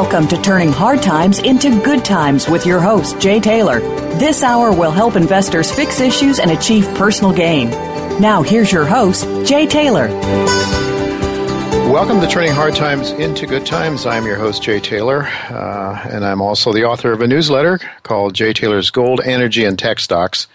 Welcome to Turning Hard Times into Good Times with your host, Jay Taylor. This hour will help investors fix issues and achieve personal gain. Now, here's your host, Jay Taylor. Welcome to Turning Hard Times into Good Times. I'm your host, Jay Taylor, uh, and I'm also the author of a newsletter called Jay Taylor's Gold, Energy, and Tech Stocks.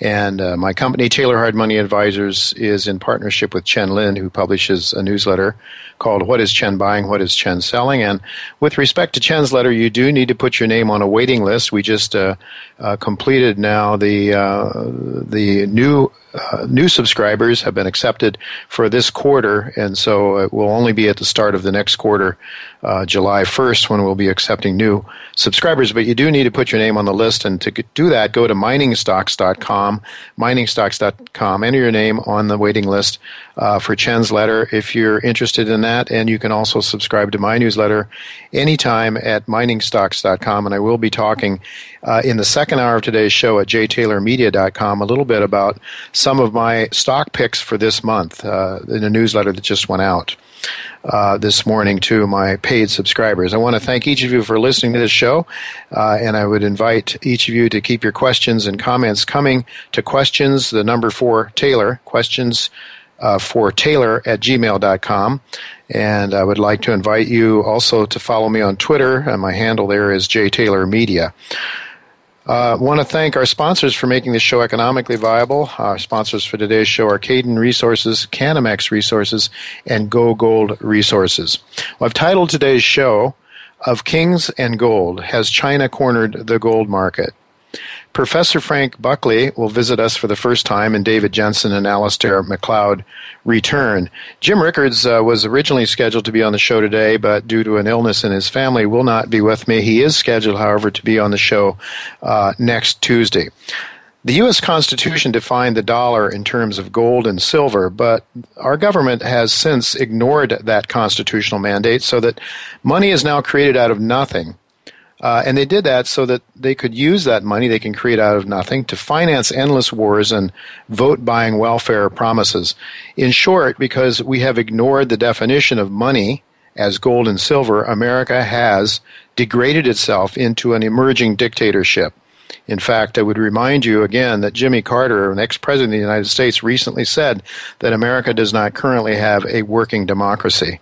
And uh, my company, Taylor Hard Money Advisors, is in partnership with Chen Lin, who publishes a newsletter called What is Chen Buying? What is Chen Selling? And with respect to Chen's letter, you do need to put your name on a waiting list. We just uh, uh, completed now the, uh, the new uh, new subscribers have been accepted for this quarter, and so it will only be at the start of the next quarter, uh, July 1st, when we'll be accepting new subscribers. But you do need to put your name on the list, and to do that, go to miningstocks.com, miningstocks.com, enter your name on the waiting list uh, for Chen's letter if you're interested in that, and you can also subscribe to my newsletter anytime at miningstocks.com, and I will be talking uh, in the second hour of today's show at jtaylormedia.com a little bit about some of my stock picks for this month uh, in a newsletter that just went out. Uh, this morning to my paid subscribers. I want to thank each of you for listening to this show, uh, and I would invite each of you to keep your questions and comments coming to questions, the number four Taylor, questions uh, for Taylor at gmail.com. And I would like to invite you also to follow me on Twitter, and my handle there is JTaylorMedia. Media. I uh, want to thank our sponsors for making this show economically viable. Our sponsors for today's show are Cayden Resources, Canamex Resources, and Go Gold Resources. Well, I've titled today's show, Of Kings and Gold Has China Cornered the Gold Market? Professor Frank Buckley will visit us for the first time, and David Jensen and Alasdair Macleod return. Jim Rickards uh, was originally scheduled to be on the show today, but due to an illness in his family, will not be with me. He is scheduled, however, to be on the show uh, next Tuesday. The U.S. Constitution defined the dollar in terms of gold and silver, but our government has since ignored that constitutional mandate so that money is now created out of nothing uh, and they did that so that they could use that money they can create out of nothing to finance endless wars and vote buying welfare promises. In short, because we have ignored the definition of money as gold and silver, America has degraded itself into an emerging dictatorship. In fact, I would remind you again that Jimmy Carter, an ex president of the United States, recently said that America does not currently have a working democracy.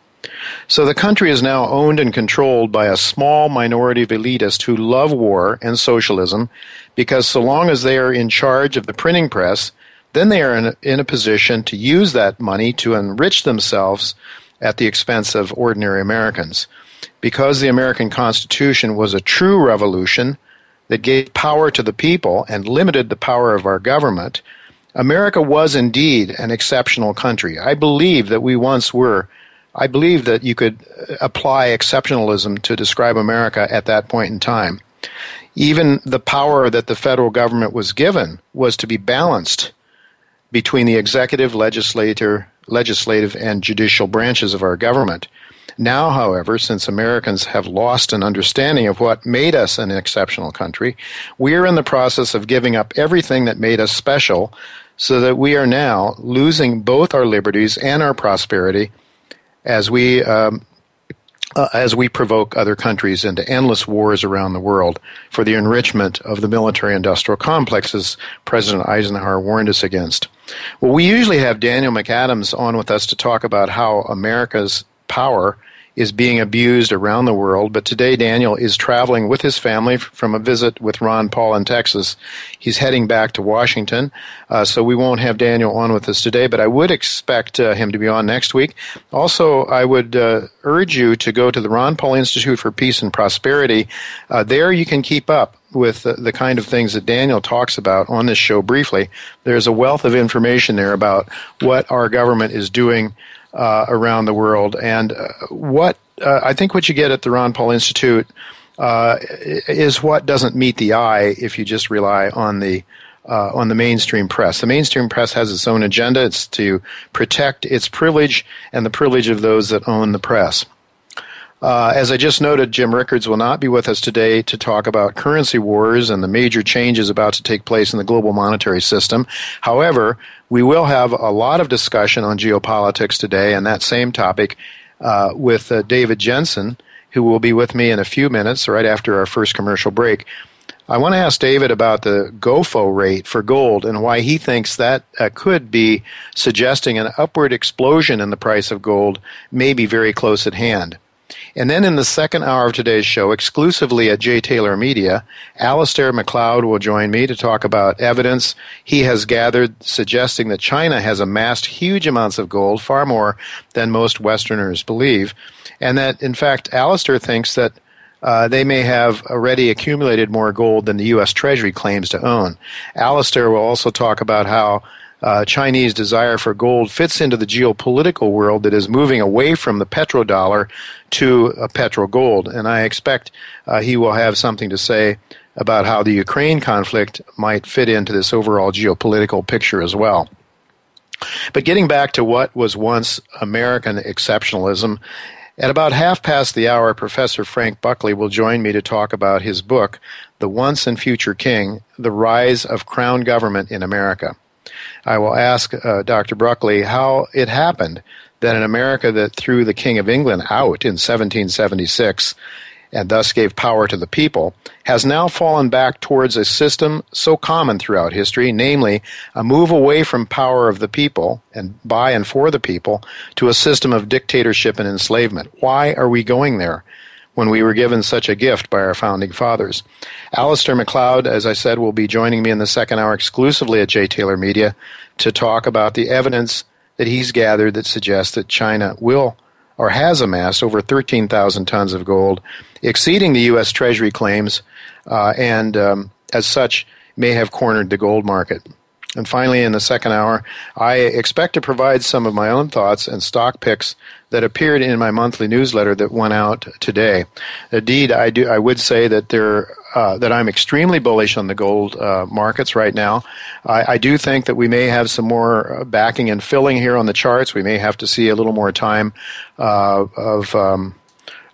So the country is now owned and controlled by a small minority of elitists who love war and socialism because so long as they are in charge of the printing press, then they are in a, in a position to use that money to enrich themselves at the expense of ordinary Americans. Because the American Constitution was a true revolution that gave power to the people and limited the power of our government, America was indeed an exceptional country. I believe that we once were I believe that you could uh, apply exceptionalism to describe America at that point in time. Even the power that the federal government was given was to be balanced between the executive, legislator, legislative, and judicial branches of our government. Now, however, since Americans have lost an understanding of what made us an exceptional country, we are in the process of giving up everything that made us special so that we are now losing both our liberties and our prosperity as we um, uh, as we provoke other countries into endless wars around the world for the enrichment of the military industrial complexes President Eisenhower warned us against. Well, we usually have Daniel McAdams on with us to talk about how America's power is being abused around the world. But today, Daniel is traveling with his family from a visit with Ron Paul in Texas. He's heading back to Washington, uh, so we won't have Daniel on with us today, but I would expect uh, him to be on next week. Also, I would uh, urge you to go to the Ron Paul Institute for Peace and Prosperity. Uh, there you can keep up with the, the, kind of things that Daniel talks about on this show briefly. There's a wealth of information there about what our government is doing uh, around the world. And uh, what uh, I think what you get at the Ron Paul Institute uh, is what doesn't meet the eye if you just rely on the uh, on the mainstream press. The mainstream press has its own agenda. It's to protect its privilege and the privilege of those that own the press. Uh, as I just noted, Jim Rickards will not be with us today to talk about currency wars and the major changes about to take place in the global monetary system. However, we will have a lot of discussion on geopolitics today and that same topic uh, with uh, David Jensen, who will be with me in a few minutes, right after our first commercial break. I want to ask David about the GOFO rate for gold and why he thinks that uh, could be suggesting an upward explosion in the price of gold may be very close at hand. And then in the second hour of today's show, exclusively at J. Taylor Media, Alasdair Macleod will join me to talk about evidence he has gathered suggesting that China has amassed huge amounts of gold, far more than most Westerners believe, and that, in fact, Alasdair thinks that uh, they may have already accumulated more gold than the U.S. Treasury claims to own. Alasdair will also talk about how uh, Chinese desire for gold fits into the geopolitical world that is moving away from the petrodollar to a petrogold. And I expect uh, he will have something to say about how the Ukraine conflict might fit into this overall geopolitical picture as well. But getting back to what was once American exceptionalism, at about half past the hour, Professor Frank Buckley will join me to talk about his book, The Once and Future King The Rise of Crown Government in America. I will ask uh, Dr. Buckley how it happened that in America that threw the King of England out in 1776 and thus gave power to the people, has now fallen back towards a system so common throughout history, namely a move away from power of the people and by and for the people to a system of dictatorship and enslavement. Why are we going there? When we were given such a gift by our founding fathers. Alasdair Macleod, as I said, will be joining me in the second hour exclusively at J. Taylor Media to talk about the evidence that he's gathered that suggests that China will or has amassed over 13,000 tons of gold, exceeding the U.S. Treasury claims, uh, and um, as such may have cornered the gold market. And finally, in the second hour, I expect to provide some of my own thoughts and stock picks that appeared in my monthly newsletter that went out today. Indeed, I do. I would say that there uh, that I'm extremely bullish on the gold uh, markets right now. I, I, do think that we may have some more backing and filling here on the charts. We may have to see a little more time uh, of. Um,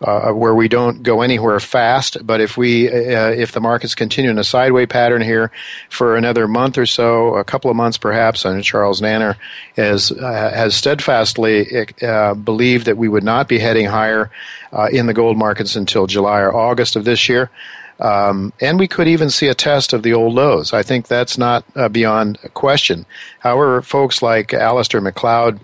uh, where we don't go anywhere fast. But if we, uh, if the markets continue in a sideways pattern here for another month or so, a couple of months perhaps, and Charles Nenner has uh, has steadfastly uh, believed that we would not be heading higher uh, in the gold markets until July or August of this year. Um, and we could even see a test of the old lows. I think that's not uh, beyond question. However, folks like Alasdair Macleod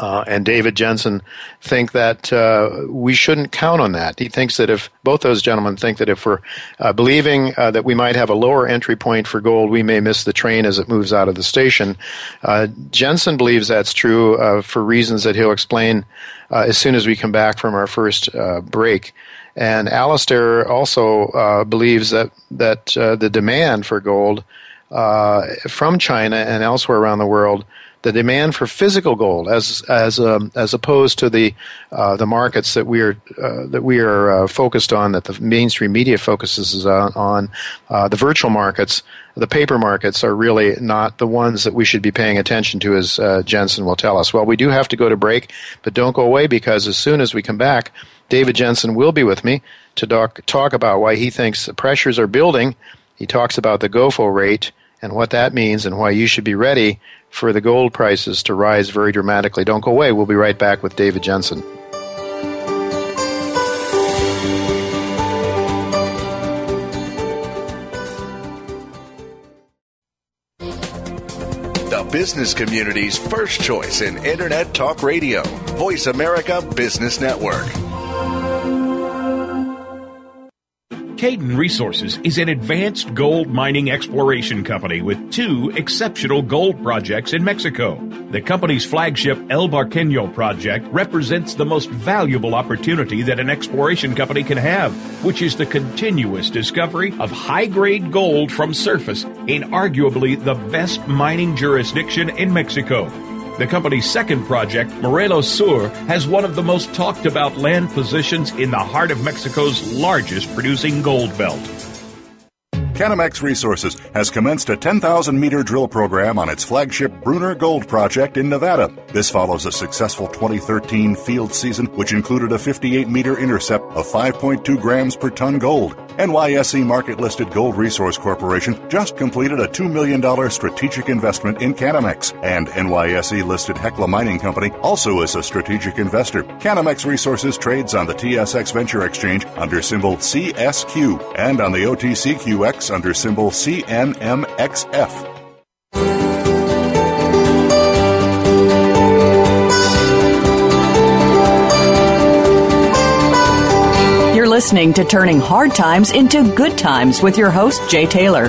uh, and David Jensen think that uh, we shouldn't count on that. He thinks that if both those gentlemen think that if we're uh, believing uh, that we might have a lower entry point for gold, we may miss the train as it moves out of the station. Uh, Jensen believes that's true uh, for reasons that he'll explain as soon as we come back from our first break. And Alasdair also believes that that the demand for gold from China and elsewhere around the world the demand for physical gold as as um, as opposed to the uh, the markets that we are uh, that we are uh, focused on that the mainstream media focuses on, on uh, the virtual markets. The paper markets are really not the ones that we should be paying attention to as uh, Jensen will tell us. Well we do have to go to break but don't go away because as soon as we come back David Jensen will be with me to talk, talk about why he thinks the pressures are building. He talks about the GOFO rate and what that means and why you should be ready for the gold prices to rise very dramatically. Don't go away. We'll be right back with David Jensen. The business community's first choice in Internet Talk Radio, Voice America Business Network. Cayden Resources is an advanced gold mining exploration company with two exceptional gold projects in Mexico. The company's flagship El Barqueño project represents the most valuable opportunity that an exploration company can have, which is the continuous discovery of high grade gold from surface in arguably the best mining jurisdiction in Mexico. The company's second project, Morelos Sur, has one of the most talked about land positions in the heart of Mexico's largest producing gold belt. Canamex Resources has commenced a 10,000 meter drill program on its flagship Bruner Gold Project in Nevada. This follows a successful 2013 field season, which included a 58 meter intercept of 5.2 grams per ton gold. NYSE market listed Gold Resource Corporation just completed a $2 million strategic investment in Canamex, and NYSE listed Hecla Mining Company also is a strategic investor. Canamex Resources trades on the TSX Venture Exchange under symbol CSQ and on the OTCQX under symbol CNMXF. You're listening to Turning Hard Times into Good Times with your host, Jay Taylor.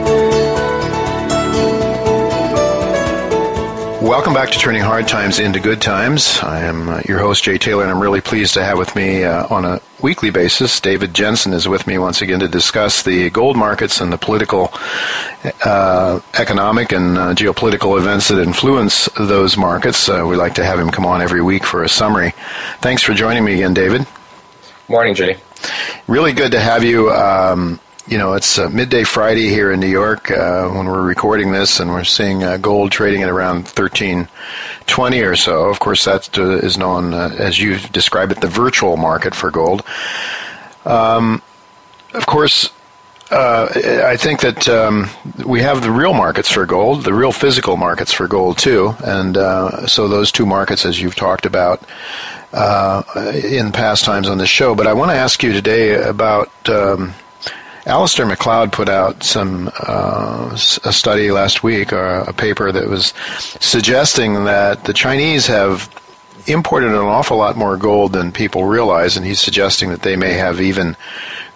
Welcome back to Turning Hard Times into Good Times. I am uh, your host, Jay Taylor, and I'm really pleased to have with me uh, on a weekly basis. David Jensen is with me once again to discuss the gold markets and the political, uh, economic, and uh, geopolitical events that influence those markets. Uh, we like to have him come on every week for a summary. Thanks for joining me again, David. Morning, Jay. Really good to have you. Um, you know, it's uh, midday Friday here in New York uh, when we're recording this, and we're seeing uh, gold trading at around thirteen twenty or so. Of course, that uh, is known uh, as you describe it, the virtual market for gold. Um, of course, uh, I think that um, we have the real markets for gold, the real physical markets for gold too, and so those two markets, as you've talked about. in past times on this show, but I want to ask you today about um, Alasdair Macleod put out some uh, a study last week, or a paper that was suggesting that the Chinese have imported an awful lot more gold than people realize, and he's suggesting that they may have even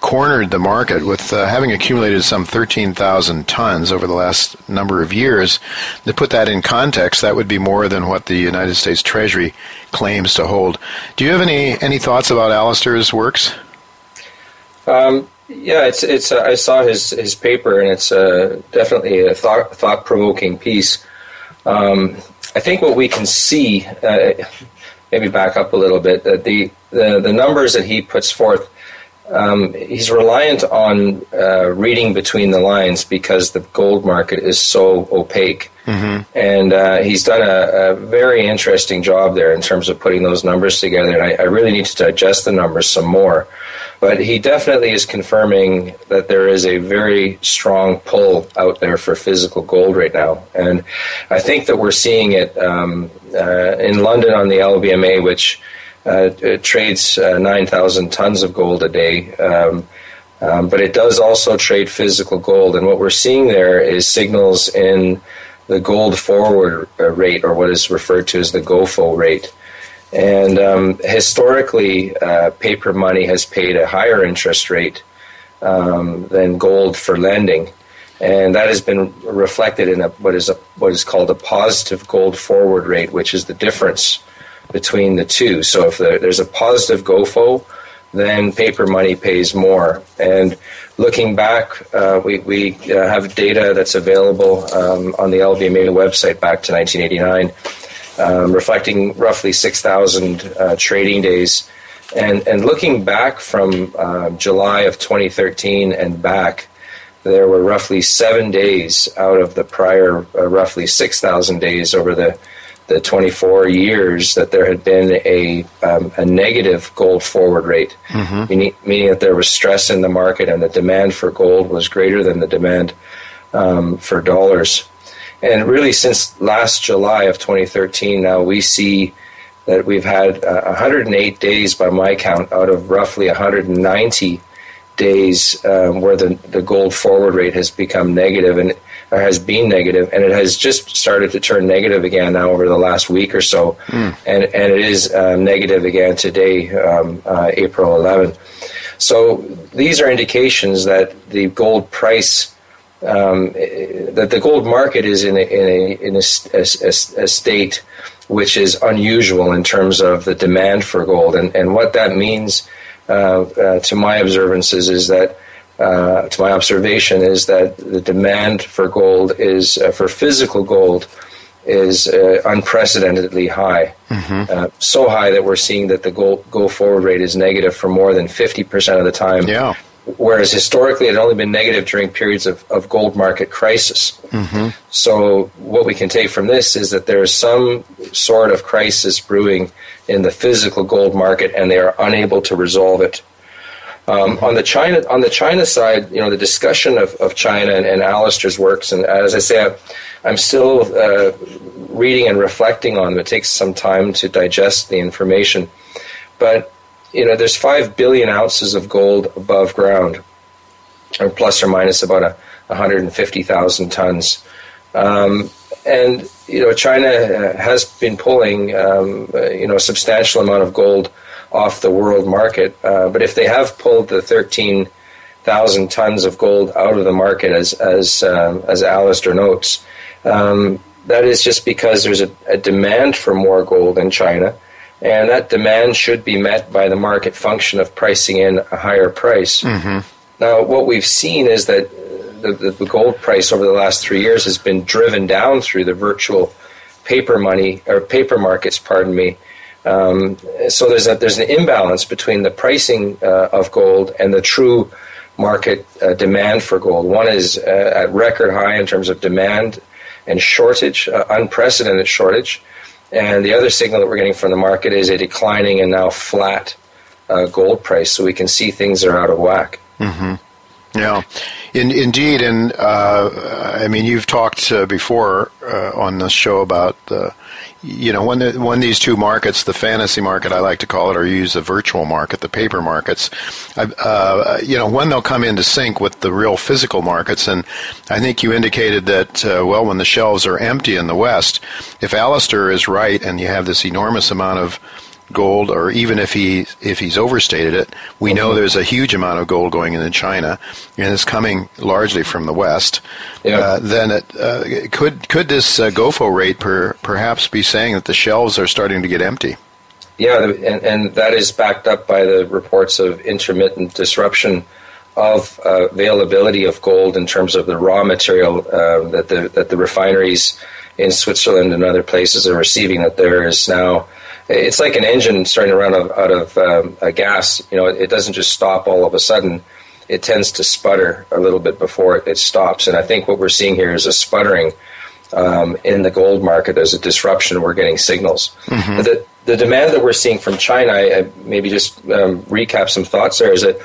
cornered the market with uh, having accumulated some 13,000 tons over the last number of years. To put that in context, that would be more than what the United States Treasury claims to hold. Do you have any any thoughts about Alasdair's works? Um, yeah, it's it's. Uh, I saw his his paper, and it's uh, definitely a thought thought provoking piece. Um, I think what we can see, uh, maybe back up a little bit, that the, the the numbers that he puts forth, um, he's reliant on uh, reading between the lines because the gold market is so opaque. Mm-hmm. And uh, he's done a, a, very interesting job there in terms of putting those numbers together. And I, I really need to digest the numbers some more. But he definitely is confirming that there is a very strong pull out there for physical gold right now. And I think that we're seeing it um, uh, in London on the LBMA, which uh, trades uh, 9,000 tons of gold a day. Um, um, but it does also trade physical gold. And what we're seeing there is signals in the gold forward uh, rate, or what is referred to as the GOFO rate. And um, historically, uh, paper money has paid a higher interest rate um, than gold for lending. And that has been reflected in a, what, is a, what is called a positive gold forward rate, which is the difference between the two. So if there's a positive GOFO, then paper money pays more. And looking back, uh, we, we uh, have data that's available um, on the LBMA website back to 1989 um, reflecting roughly 6,000 uh, trading days. And, and looking back from uh, July of 2013 and back, there were roughly seven days out of the prior uh, roughly 6,000 days over the the 24 years that there had been a, um, a negative gold forward rate, mm-hmm. meaning, meaning, that there was stress in the market and the demand for gold was greater than the demand um, for dollars. And really, since last July of 2013, now we see that we've had uh, 108 days by my count out of roughly 190 days um, where the, the gold forward rate has become negative and or has been negative, and it has just started to turn negative again now over the last week or so, mm. and and it is uh, negative again today, um, uh, April 11. So these are indications that the gold price, um, that the gold market is in a in a in a, a, a state which is unusual in terms of the demand for gold, and and what that means. Uh, uh, to my observances is that uh, to my observation is that the demand for gold is uh, for physical gold is uh, unprecedentedly high, mm-hmm. Uh, so high that we're seeing that the gold go forward rate is negative for more than fifty percent of the time. Yeah. Whereas historically, it had only been negative during periods of, of gold market crisis. Mm-hmm. So, what we can take from this is that there is some sort of crisis brewing in the physical gold market, and they are unable to resolve it. Um, on the China on the China side, you know, the discussion of, of China and, and Alasdair's works, and as I say, I, am still uh, reading and reflecting on them. It takes some time to digest the information, but you know, there's five billion ounces of gold above ground, or plus or minus about a 150,000 tons. Um, and you know, China uh, has been pulling um, uh, you know a substantial amount of gold off the world market. Uh, but if they have pulled the 13,000 tons of gold out of the market, as as um, as Alasdair notes, um, that is just because there's a, a, demand for more gold in China, and that demand should be met by the market function of pricing in a higher price. Mm-hmm. Now, what we've seen is that the, the gold price over the last three years has been driven down through the virtual paper money or paper markets, pardon me, um, so there's a, there's an imbalance between the pricing uh, of gold and the true market uh, demand for gold. One is uh, at record high in terms of demand and shortage, uh, unprecedented shortage, and the other signal that we're getting from the market is a declining and now flat uh, gold price. So we can see things are out of whack. Mm-hmm. Yeah, in, indeed, and uh, I mean you've talked uh, before uh, on this show about the, you know, when the, when these two markets, the fantasy market I like to call it, or use the virtual market, the paper markets, uh, you know, when they'll come into sync with the real physical markets, and I think you indicated that uh, well, when the shelves are empty in the West, if Alasdair is right, and you have this enormous amount of gold, or even if he if he's overstated it, we know there's a huge amount of gold going into China, and it's coming largely from the West. Yeah. Uh, then it uh, could could this uh, GOFO rate per, perhaps be saying that the shelves are starting to get empty? Yeah, and, and that is backed up by the reports of intermittent disruption of uh, availability of gold in terms of the raw material uh, that the that the refineries in Switzerland and other places are receiving. That there is now it's like an engine starting to run out of, out of um, a gas. You know, it doesn't just stop all of a sudden. It tends to sputter a little bit before it, it stops. And I think what we're seeing here is a sputtering um, in the gold market. There's a disruption. We're getting signals. Mm-hmm. The, the demand that we're seeing from China, I, I maybe just um, recap some thoughts there, is that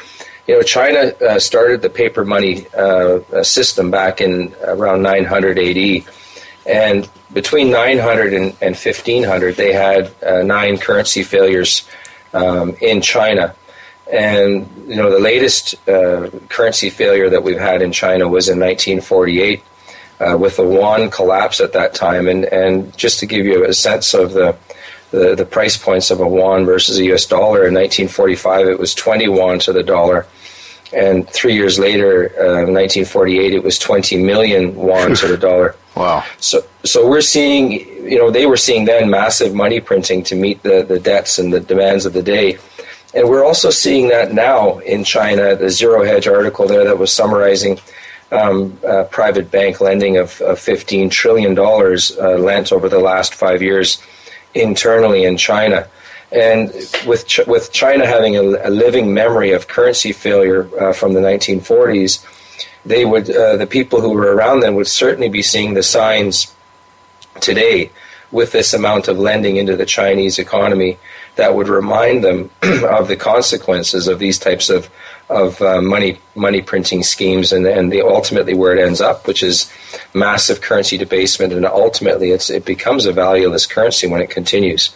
you know, China uh, started the paper money uh, system back in around 900 AD, and between 900 and, and 1500, they had uh, nine currency failures um, in China. And you know the latest uh, currency failure that we've had in China was in 1948, uh, with the yuan collapse at that time. And and just to give you a sense of the, the the, price points of a yuan versus a U.S. dollar in 1945, it was 20 yuan to the dollar, and three years later, uh, 1948, it was 20 million yuan to the dollar. Wow. So, so we're seeing, you know, they were seeing then massive money printing to meet the, the debts and the demands of the day. And we're also seeing that now in China, the Zero Hedge article there that was summarizing um, uh, private bank lending of, of $15 trillion uh, lent over the last five years internally in China. And with, Ch- with China having a, a, living memory of currency failure uh, from the 1940s, they would uh, the people who were around them would certainly be seeing the signs today with this amount of lending into the Chinese economy that would remind them of the consequences of these types of of uh, money money printing schemes and and the ultimately where it ends up, which is massive currency debasement, and ultimately it's it becomes a valueless currency when it continues.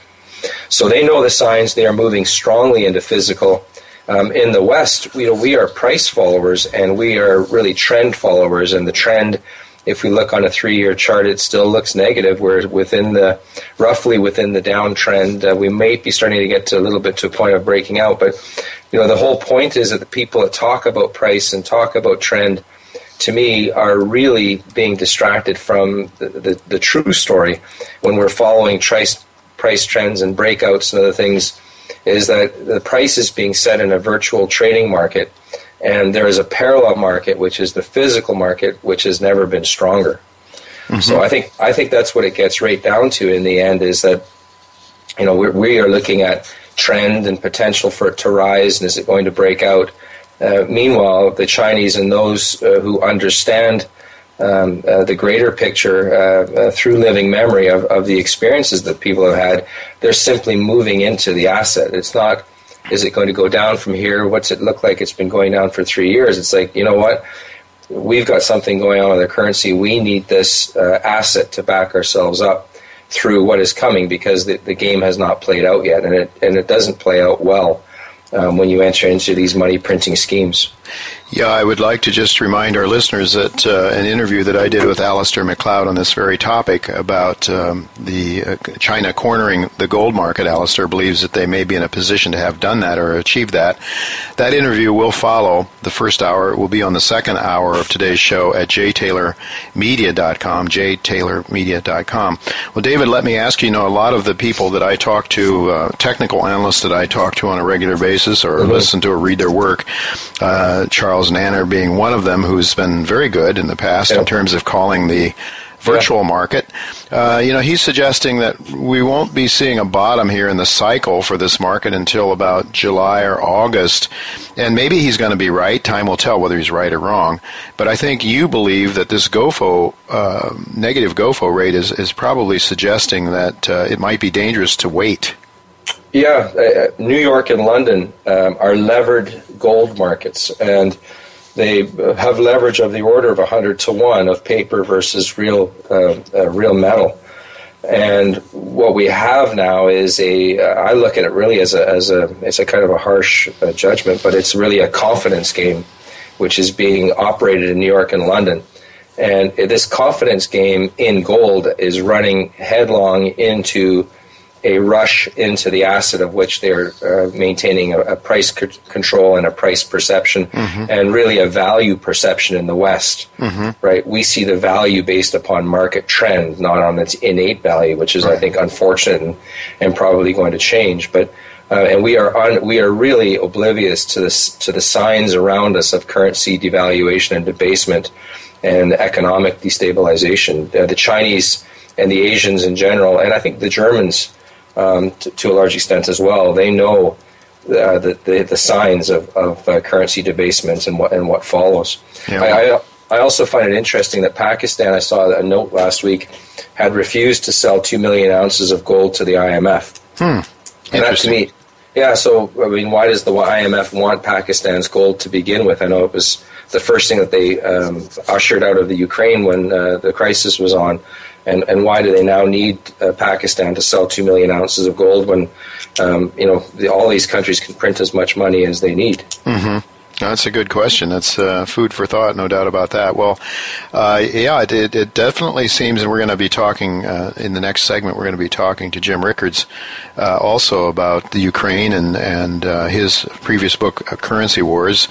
So they know the signs. They are moving strongly into physical. Um, in the West, we, we are price followers and we are really trend followers, and the trend if we look on a three-year chart, it still looks negative. We're within the roughly within the downtrend. Uh, we may be starting to get to a little bit to a point of breaking out, but you know the whole point is that the people that talk about price and talk about trend, to me, are really being distracted from the, the, the true story when we're following price price trends and breakouts and other things. Is that the price is being set in a virtual trading market and there is a parallel market, which is the physical market, which has never been stronger. Mm-hmm. So I think I think that's what it gets right down to in the end is that you know we're, we are looking at trend and potential for it to rise, and is it going to break out? Uh, meanwhile, the Chinese and those uh, who understand um, uh, the greater picture uh, uh, through living memory of, of the experiences that people have had, they're simply moving into the asset. It's not is it going to go down from here? What's it look like? It's been going down for three years. It's like, you know what? We've got something going on with the currency. We need this uh, asset to back ourselves up through what is coming because the, the game has not played out yet, and it and it doesn't play out well um, when you enter into these money printing schemes. Yeah, I would like to just remind our listeners that uh, an interview that I did with Alasdair Macleod on this very topic about um, the uh, China cornering the gold market. Alasdair believes that they may be in a position to have done that or achieved that. That interview will follow the first hour. It will be on the second hour of today's show at jtaylormedia.com, jtaylormedia.com. Well, David, let me ask you, you know, a lot of the people that I talk to, uh, technical analysts that I talk to on a regular basis or mm-hmm. listen to or read their work, uh, Charles Nenner being one of them, who's been very good in the past yep. in terms of calling the virtual yeah. market. Uh, you know, he's suggesting that we won't be seeing a bottom here in the cycle for this market until about July or August. And maybe he's going to be right. Time will tell whether he's right or wrong. But I think you believe that this GOFO, uh, negative GOFO rate is, is probably suggesting that uh, it might be dangerous to wait. Yeah, uh, uh, New York and London um, are levered gold markets, and they have leverage of the order of 100 to 1 of paper versus real, uh, uh, real metal. And what we have now is a. Uh, I look at it really as a, as a, it's a kind of a harsh uh, judgment, but it's really a confidence game, which is being operated in New York and London. And this confidence game in gold is running headlong into a rush into the asset of which they're uh, maintaining a, a price c- control and a price perception mm-hmm. and really a value perception in the West. Mm-hmm. Right? We see the value based upon market trend, not on its innate value, which is, right. I think, unfortunate and, and, probably going to change. But uh, and we are un, we are really oblivious to this to the signs around us of currency devaluation and debasement and economic destabilization. Uh, the Chinese and the Asians in general, and I think the Germans um, to, to, a large extent as well. They know uh, the, the, the signs of, of uh, currency debasement and what and what follows. Yeah. I, I, I also find it interesting that Pakistan, I saw a note last week, had refused to sell two million ounces of gold to the IMF. Hmm. And that to me, yeah. So I mean, why does the IMF want Pakistan's gold to begin with? I know it was the first thing that they um, ushered out of the Ukraine when uh, the crisis was on. And, and why do they now need uh, Pakistan to sell two million ounces of gold when um, you know the, all these countries can print as much money as they need? Mm-hmm. That's a good question. That's uh, food for thought, no doubt about that. Well, uh, yeah, it, it, it, definitely seems, and we're going to be talking uh, in the next segment. We're going to be talking to Jim Rickards uh, also about the Ukraine and and uh, his previous book, uh, Currency Wars.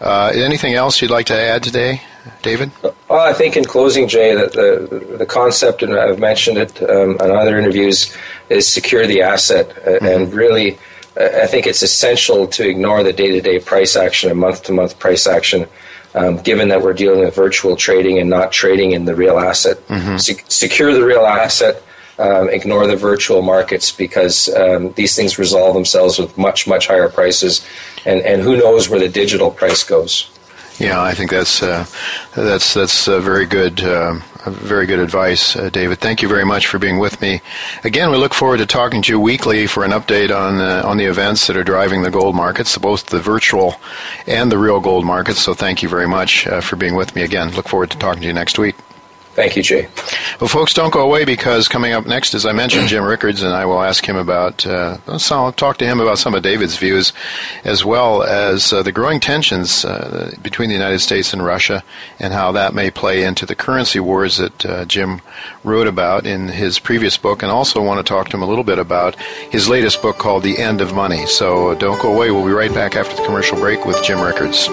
anything else you'd like to add today? David? Well, I think in closing, Jay, that the the concept, and I've mentioned it um, in other interviews, is secure the asset, mm-hmm. and really, I think it's essential to ignore the day to day price action and month to month price action. Um, given that we're dealing with virtual trading and not trading in the real asset, mm-hmm. Se- secure the real asset. Um, ignore the virtual markets because um, these things resolve themselves with much much higher prices, and and who knows where the digital price goes. Yeah, I think that's uh, that's that's a very good uh, very good advice, uh, David. Thank you very much for being with me. Again, we look forward to talking to you weekly for an update on uh, on the events that are driving the gold markets, both the virtual and the real gold markets. So thank you very much uh, for being with me again. Look forward to talking to you next week. Thank you, Jay. Well, folks, don't go away because coming up next, as I mentioned, Jim Rickards, and I will ask him about, uh, I'll talk to him about some of David's views, as well as uh, the growing tensions uh, between the United States and Russia, and how that may play into the currency wars that uh, Jim wrote about in his previous book, and also want to talk to him a little bit about his latest book called The End of Money. So don't go away. We'll be right back after the commercial break with Jim Rickards.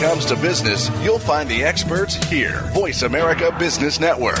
Comes to business, you'll find the experts here. Voice America Business Network.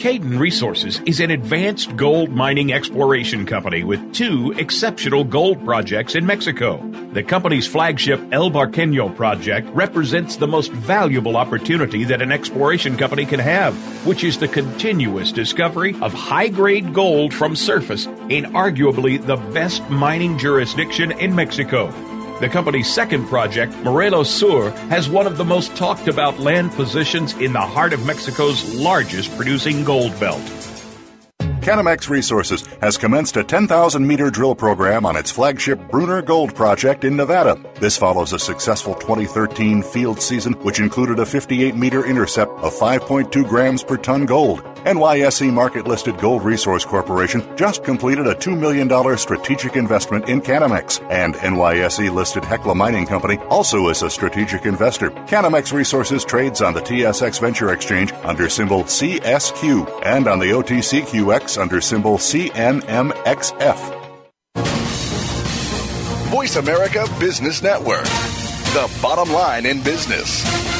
Cayden Resources is an advanced gold mining exploration company with two exceptional gold projects in Mexico. The company's flagship El Barqueño project represents the most valuable opportunity that an exploration company can have, which is the continuous discovery of high grade gold from surface in arguably the best mining jurisdiction in Mexico. The company's second project, Morelos Sur, has one of the most talked about land positions in the heart of Mexico's largest producing gold belt. Canamex Resources has commenced a 10,000 meter drill program on its flagship Bruner Gold project in Nevada. This follows a successful 2013 field season, which included a 58 meter intercept of 5.2 grams per ton gold. NYSE market listed Gold Resource Corporation just completed a $2 million strategic investment in Canamex, and NYSE listed Hecla Mining Company also is a strategic investor. Canamex Resources trades on the TSX Venture Exchange under symbol CSQ and on the OTCQX under symbol CNMXF. Voice America Business Network, the bottom line in business.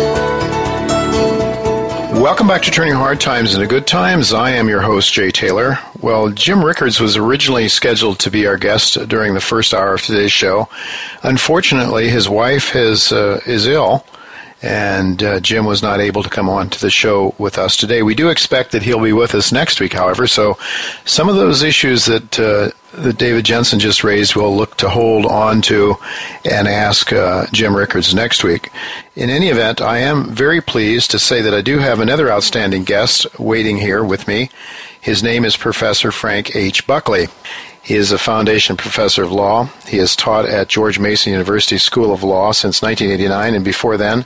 Welcome back to Turning Hard Times into Good Times. I am your host, Jay Taylor. Well, Jim Rickards was originally scheduled to be our guest during the first hour of today's show. Unfortunately, his wife has, uh, is ill, and uh, Jim was not able to come on to the show with us today. We do expect that he'll be with us next week, however, so some of those issues that uh, that David Jensen just raised, we'll look to hold on to and ask uh, Jim Rickards next week. In any event, I am very pleased to say that I do have another outstanding guest waiting here with me. His name is Professor Frank H. Buckley. He is a foundation professor of law. He has taught at George Mason University School of Law since 1989 and before then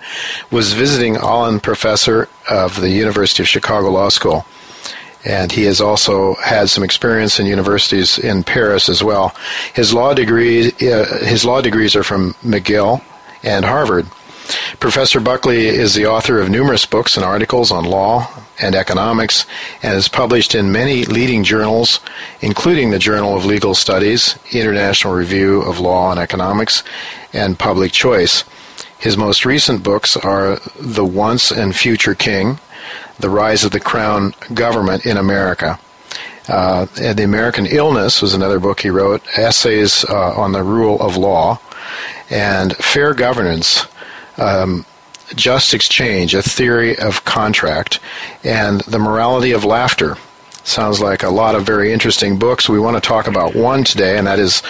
was visiting Olin professor of the University of Chicago Law School and he has also had some experience in universities in Paris as well. His law degree, uh, his law degrees are from McGill and Harvard. Professor Buckley is the author of numerous books and articles on law and economics and is published in many leading journals, including the Journal of Legal Studies, International Review of Law and Economics, and Public Choice. His most recent books are The Once and Future King, the Rise of the Crown Government in America. Uh, the American Illness was another book he wrote, essays uh, on the rule of law, and Fair Governance, um, Just Exchange, a theory of contract, and The Morality of Laughter. Sounds like a lot of very interesting books. We want to talk about one today, and that is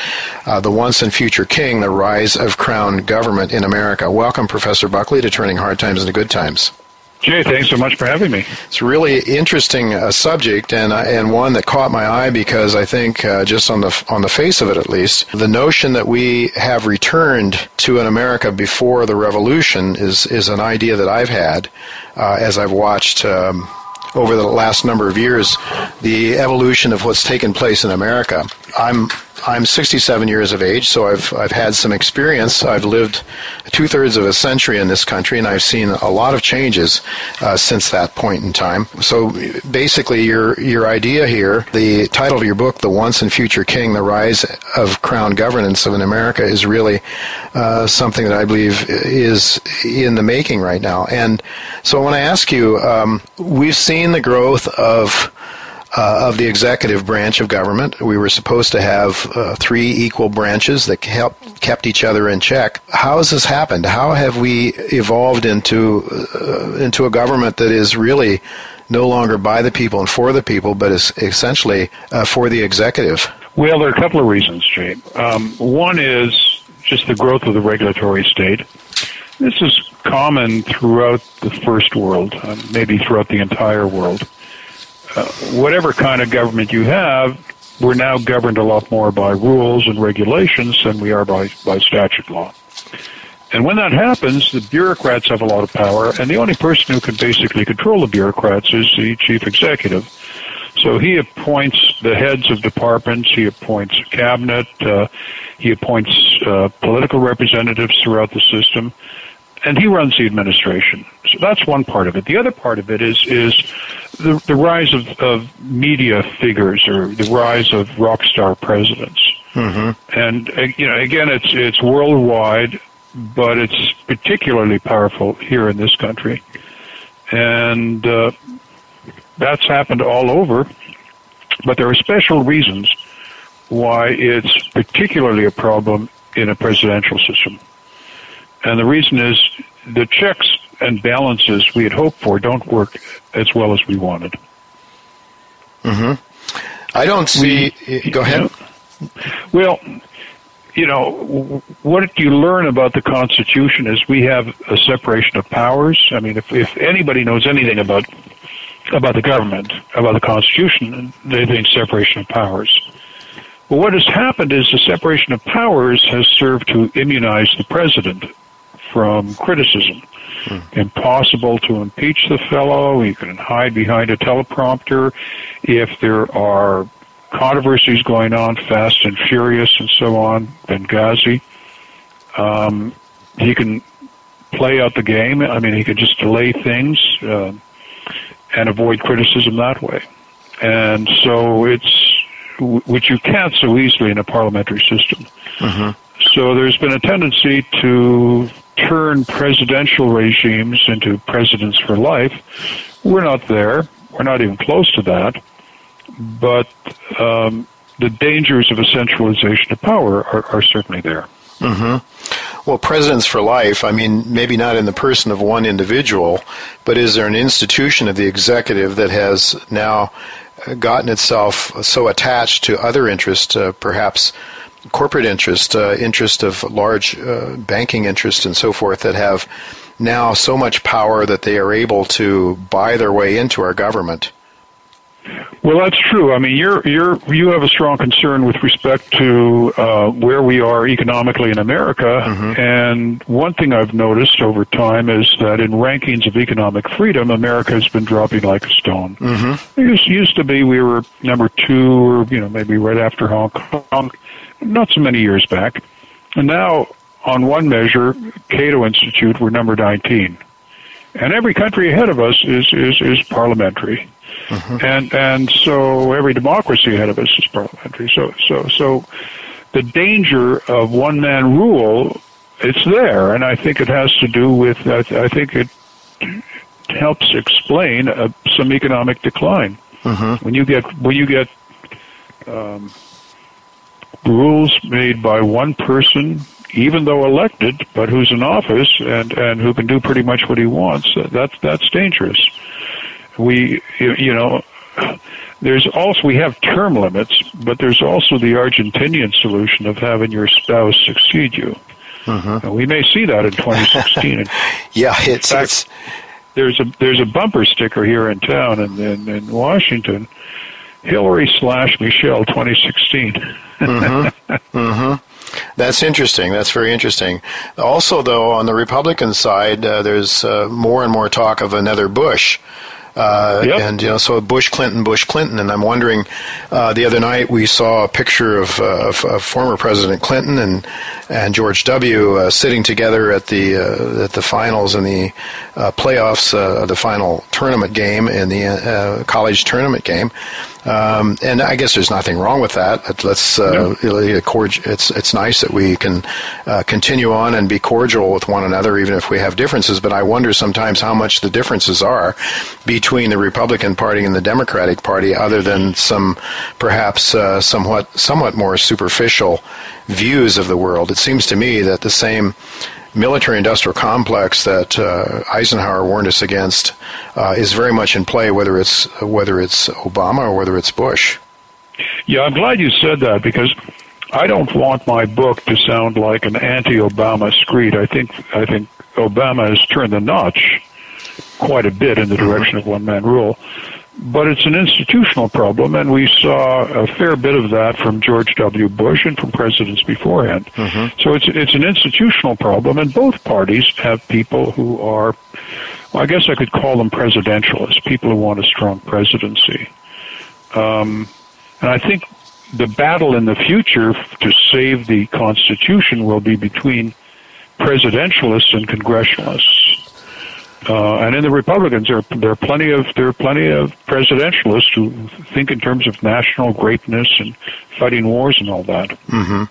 uh, The Once and Future King, The Rise of Crown Government in America. Welcome, Professor Buckley, to Turning Hard Times into Good Times. Jay, thanks so much for having me. It's a really interesting uh, subject, and uh, and one that caught my eye because I think uh, just on the on the face of it, at least, the notion that we have returned to an America before the Revolution is is an idea that I've had uh, as I've watched. Um, over the last number of years, the evolution of what's taken place in America. I'm I'm 67 years of age, so I've I've had some experience. I've lived two thirds of a century in this country, and I've seen a lot of changes uh, since that point in time. So basically, your your idea here, the title of your book, "The Once and Future King: The Rise of Crown Governance of in America," is really uh, something that I believe is in the making right now. And so, when I ask you, um, we've seen the growth of uh, of the executive branch of government. We were supposed to have uh, three equal branches that help, kept each other in check. How has this happened? How have we evolved into uh, into a government that is really no longer by the people and for the people, but is essentially uh, for the executive? Well, there are a couple of reasons, Jay. Um, one is just the growth of the regulatory state. This is common throughout the first world, uh, maybe throughout the entire world. Uh, whatever kind of government you have, we're now governed a lot more by rules and regulations than we are by, by statute law. And when that happens, the bureaucrats have a lot of power, and the only person who can basically control the bureaucrats is the chief executive. So he appoints the heads of departments, he appoints cabinet, uh, he appoints uh, political representatives throughout the system, and he runs the administration. So that's one part of it. The other part of it is is the, the rise of, of media figures or the rise of rock star presidents. Mm-hmm. And uh, you know, again, it's it's worldwide, but it's particularly powerful here in this country, and uh, that's happened all over. But there are special reasons why it's particularly a problem in a presidential system. And the reason is the checks and balances we had hoped for don't work as well as we wanted. Mm-hmm. I don't see. We, go ahead. You know, well, you know, what you learn about the Constitution is we have a separation of powers. I mean, if, if anybody knows anything about about the government, about the Constitution, they think separation of powers. But what has happened is the separation of powers has served to immunize the president from criticism. Hmm. Impossible to impeach the fellow. He can hide behind a teleprompter. If there are controversies going on, Fast and Furious and so on, Benghazi, um, he can play out the game. I mean, he can just delay things uh, and avoid criticism that way. And so it's, which you can't so easily in a parliamentary system. Mm-hmm. So there's been a tendency to turn presidential regimes into presidents for life. We're not there. We're not even close to that. But um, the dangers of a centralization of power are, are certainly there. Mm-hmm. Well, presidents for life, I mean, maybe not in the person of one individual, but is there an institution of the executive that has now gotten itself so attached to other interests, uh, perhaps corporate interest, uh, interest of large uh, banking interest and so forth that have now so much power that they are able to buy their way into our government. Well, that's true. I mean, you're you're you have a strong concern with respect to uh, where we are economically in America, mm-hmm. and one thing I've noticed over time is that in rankings of economic freedom, America has been dropping like a stone. Mm-hmm. It used, used to be we were number two, or you know maybe right after Hong Kong, not so many years back. And now, on one measure, Cato Institute, we're number 19. And every country ahead of us is, is, is parliamentary. Mm-hmm. And, and so every democracy ahead of us is parliamentary. So, so, so the danger of one man rule, it's there. And I think it has to do with, I, I think it helps explain uh, some economic decline. Mm-hmm. When you get, when you get, um, rules made by one person, even though elected, but who's in office and, and who can do pretty much what he wants. That's, that's dangerous. We, you know, there's also, we have term limits, but there's also the Argentinian solution of having your spouse succeed you. Mm-hmm. we may see that in 2016. yeah, it's, fact, it's, there's a there's a bumper sticker here in town in, in, in Washington Hillary slash Michelle 2016. mm-hmm. Mm-hmm. That's interesting. That's very interesting. Also, though, on the Republican side, uh, there's uh, more and more talk of another Bush. Uh, yep. And you know, so Bush Clinton, Bush Clinton, and I'm wondering. Uh, the other night we saw a picture of, uh, of, of, former President Clinton and and George W. Uh, sitting together at the uh, at the finals and the uh, playoffs, the final tournament game in the college tournament game. Um, and I guess there's nothing wrong with that. Let's uh, it's it's nice that we can uh, continue on and be cordial with one another, even if we have differences. But I wonder sometimes how much the differences are between the Republican Party and the Democratic Party, other than some perhaps uh, somewhat somewhat more superficial views of the world. It seems to me that the same military industrial complex that uh, Eisenhower warned us against uh, is very much in play, whether it's whether it's Obama or whether it's Bush. Yeah, I'm glad you said that because I don't want my book to sound like an anti-Obama screed. I think I think Obama has turned the notch quite a bit in the direction of one-man rule but it's an institutional problem, and we saw a fair bit of that from George W. Bush and from presidents beforehand. Mm-hmm. So it's it's an institutional problem, and both parties have people who are, well, I guess I could call them presidentialists, people who want a strong presidency. Um, and I think the battle in the future to save the Constitution will be between presidentialists and congressionalists. Uh, and in the Republicans, there there are plenty of there are plenty of presidentialists who think in terms of national greatness and fighting wars and all that. Mm-hmm.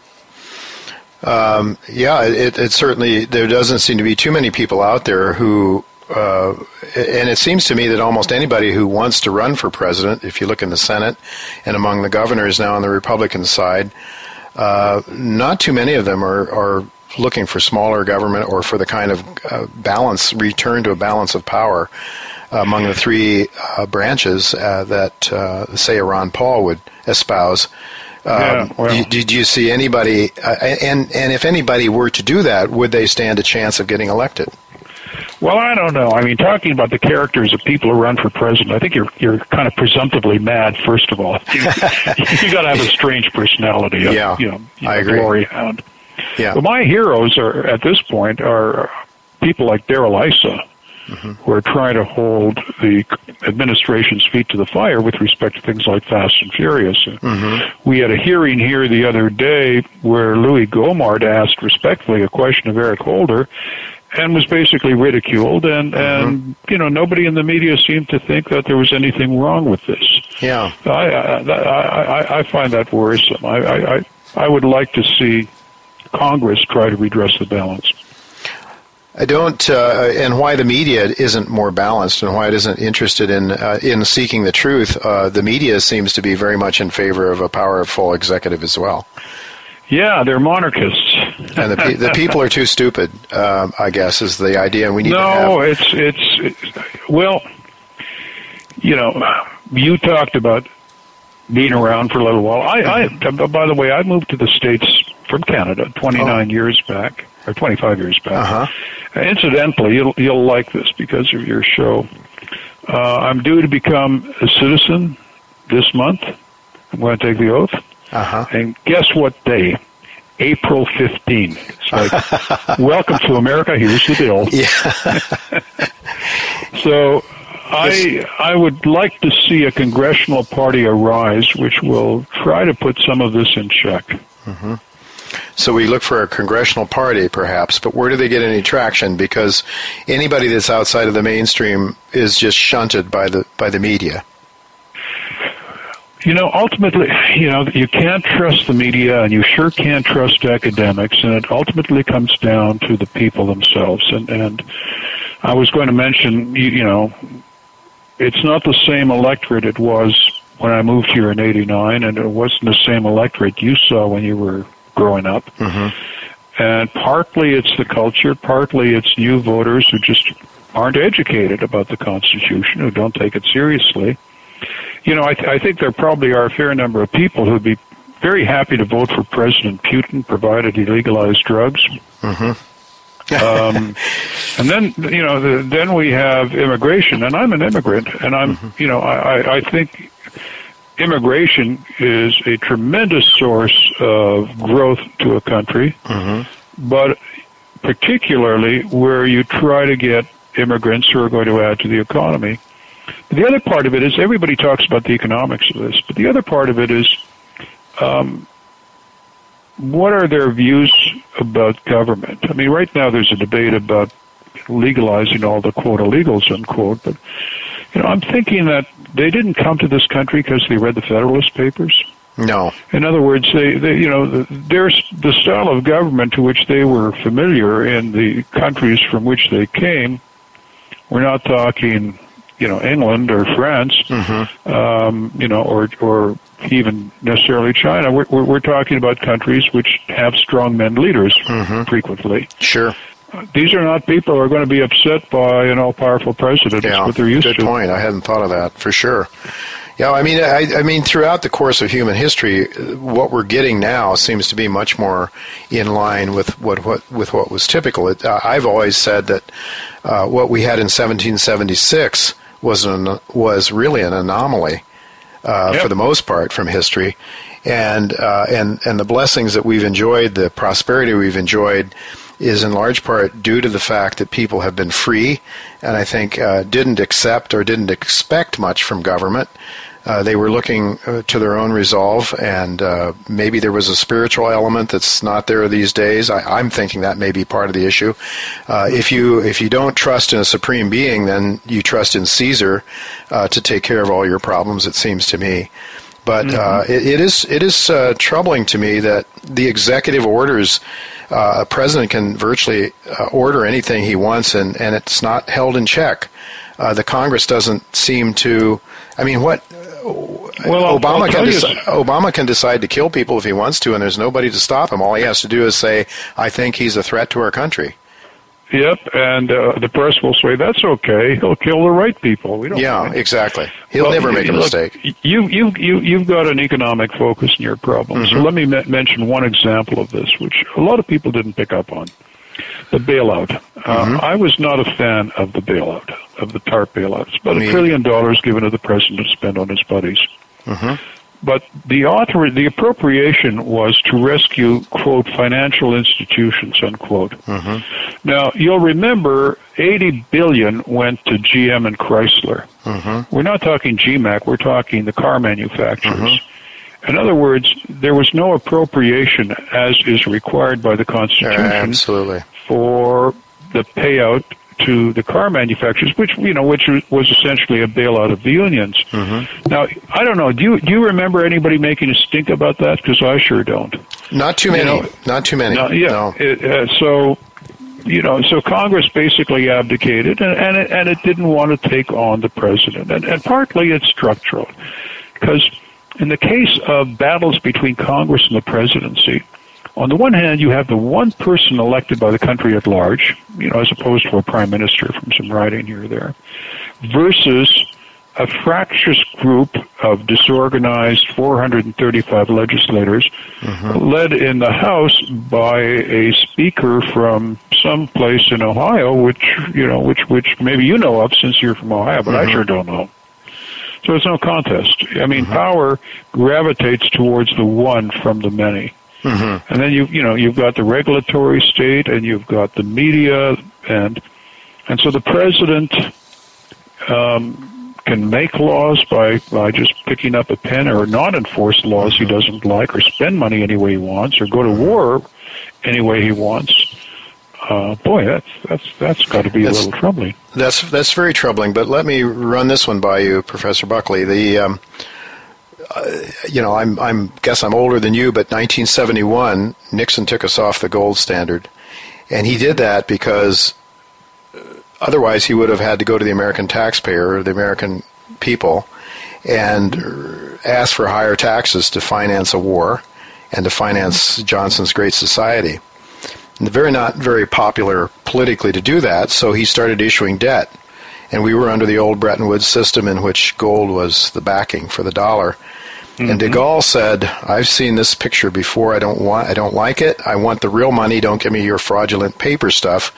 Um, yeah, it, it certainly there doesn't seem to be too many people out there who uh, and it seems to me that almost anybody who wants to run for president, if you look in the Senate and among the governors now on the Republican side, uh, not too many of them are, are looking for smaller government or for the kind of uh, balance, return to a balance of power among the three uh, branches uh, that, uh, say, Ron Paul would espouse. Um, yeah, well. did, you see anybody, uh, and, and if anybody were to do that, would they stand a chance of getting elected? Well, I don't know. I mean, talking about the characters of people who run for president, I think you're you're kind of presumptively mad. First of all, you, you got to have a strange personality. yeah, you know, you I agree. Glory hound. Yeah. But my heroes are at this point are people like Darrell Issa, mm-hmm. who are trying to hold the administration's feet to the fire with respect to things like Fast and Furious. Mm-hmm. We had a hearing here the other day where Louis Gohmert asked respectfully a question of Eric Holder and was basically ridiculed and mm-hmm. and you know nobody in the media seemed to think that there was anything wrong with this yeah i i i, I find that worrisome I, I i would like to see Congress try to redress the balance. I don't, uh, and why the media isn't more balanced, and why it isn't interested in uh, in seeking the truth. Uh, the media seems to be very much in favor of a powerful executive as well. Yeah, they're monarchists, and the pe- the people are too stupid. Um, I guess is the idea, and we need no, to have. It's, it's it's well, you know, you talked about being around for a little while. I, I by the way, I moved to the states from Canada 29 oh. years back or 25 years back. Uh-huh. Incidentally, you'll you'll like this because of your show. Uh, I'm due to become a citizen this month. I'm going to take the oath. Uh-huh. And guess what day? April 15. It's like, welcome to America. Here's the bill. Yeah. so I I would like to see a congressional party arise which will try to put some of this in check. Mm-hmm. So we look for a congressional party, perhaps, but where do they get any traction? Because anybody that's outside of the mainstream is just shunted by the by the media. You know, ultimately, you know, you can't trust the media, and you sure can't trust academics, and it ultimately comes down to the people themselves. And and I was going to mention, you, you know, it's not the same electorate it was when I moved here in '89, and it wasn't the same electorate you saw when you were growing up. Mm-hmm. And partly it's the culture, partly it's new voters who just aren't educated about the Constitution, who don't take it seriously. You know, I, th- I think there probably are a fair number of people who'd be very happy to vote for President Putin, provided he legalized drugs. Mm-hmm. Um, and then you know the, then we have immigration, and I'm an immigrant, and I'm mm-hmm. you know I, I think immigration is a tremendous source of growth to a country, mm-hmm. but particularly where you try to get immigrants who are going to add to the economy. the other part of it is everybody talks about the economics of this, but the other part of it is um, what are their views about government? I mean, right now there's a debate about legalizing all the quote illegals unquote, but you know, I'm thinking that they didn't come to this country because they read the Federalist Papers. No. In other words, they, they you know, there's the style of government to which they were familiar in the countries from which they came. We're not talking, you know, England or France, mm-hmm. um, you know, or or even necessarily China. We're, we're, we're talking about countries which have strong men leaders mm-hmm. frequently. Sure. these are not people who are going to be upset by an all-powerful president. Yeah, what they're used good to. point. I hadn't thought of that for sure. Yeah, I mean, I, I, mean, throughout the course of human history, what we're getting now seems to be much more in line with what, what with what was typical. It, uh, I've always said that uh, what we had in 1776 was an, was really an anomaly uh, yep. for the most part from history, and uh, and and the blessings that we've enjoyed, the prosperity we've enjoyed, is in large part due to the fact that people have been free, and I think uh, didn't accept or didn't expect much from government. Uh, they were looking uh, to their own resolve, and uh, maybe there was a spiritual element that's not there these days. I, am thinking that may be part of the issue. Uh, if you if you don't trust in a supreme being, then you trust in Caesar uh, to take care of all your problems. It seems to me. But mm-hmm. it, it is it is troubling to me that the executive orders a president can virtually order anything he wants, and, and it's not held in check. the Congress doesn't seem to. I mean, what well, Obama can deci- Obama can decide to kill people if he wants to, and there's nobody to stop him. All he has to do is say, "I think he's a threat to our country." Yep, and uh, the press will say that's okay. He'll kill the right people. We don't. Yeah, mind. exactly. He'll well, never make a look, mistake. You you you you've got an economic focus in your problem. Mm-hmm. So let me m- mention one example of this, which a lot of people didn't pick up on the bailout. Uh, mm-hmm. I was not a fan of the bailout, of the TARP bailouts. About a trillion dollars given to the president to spend on his buddies. Mm-hmm. But the author, the appropriation was to rescue, quote, financial institutions, unquote. Mm-hmm. Now, you'll remember 80 billion went to GM and Chrysler. Mm-hmm. We're not talking GMAC, we're talking the car manufacturers. In other words, there was no appropriation as is required by the Constitution Absolutely. for the payout to the car manufacturers, which you know, which was essentially a bailout of the unions. Mm-hmm. Now, I don't know. Do you do you remember anybody making a stink about that? Because I sure don't. Not too many. You know, Not too many. No, yeah. No. It, uh, so, you know, so Congress basically abdicated, and and it, and it didn't want to take on the president, and, and partly it's structural, because in the case of battles between Congress and the presidency, on the one hand, you have the one person elected by the country at large, you know, as opposed to a prime minister from some riding here or there, versus a fractious group of disorganized 435 legislators mm-hmm. led in the House by a speaker from some place in Ohio, which, you know, which, which maybe you know of since you're from Ohio, but mm-hmm. I sure don't know. So it's no contest. I mean, mm-hmm. power gravitates towards the one from the many. Mm-hmm. And then you you know you've got the regulatory state and you've got the media and and so the president um, can make laws by by just picking up a pen or not enforce laws mm-hmm. he doesn't like or spend money any way he wants or go to war any way he wants uh, boy, that's that's that's got to be that's, a little troubling. That's that's very troubling. But let me run this one by you, Professor Buckley. The um, uh, you know, I'm I'm guess I'm older than you, but 1971, Nixon took us off the gold standard, and he did that because uh, otherwise he would have had to go to the American taxpayer the American people and ask for higher taxes to finance a war and to finance Johnson's Great Society very not very popular politically to do that, so he started issuing debt. And we were under the old Bretton Woods system in which gold was the backing for the dollar. Mm-hmm. And de Gaulle said, "I've seen this picture before. I don't want. I don't like it. I want the real money. Don't give me your fraudulent paper stuff."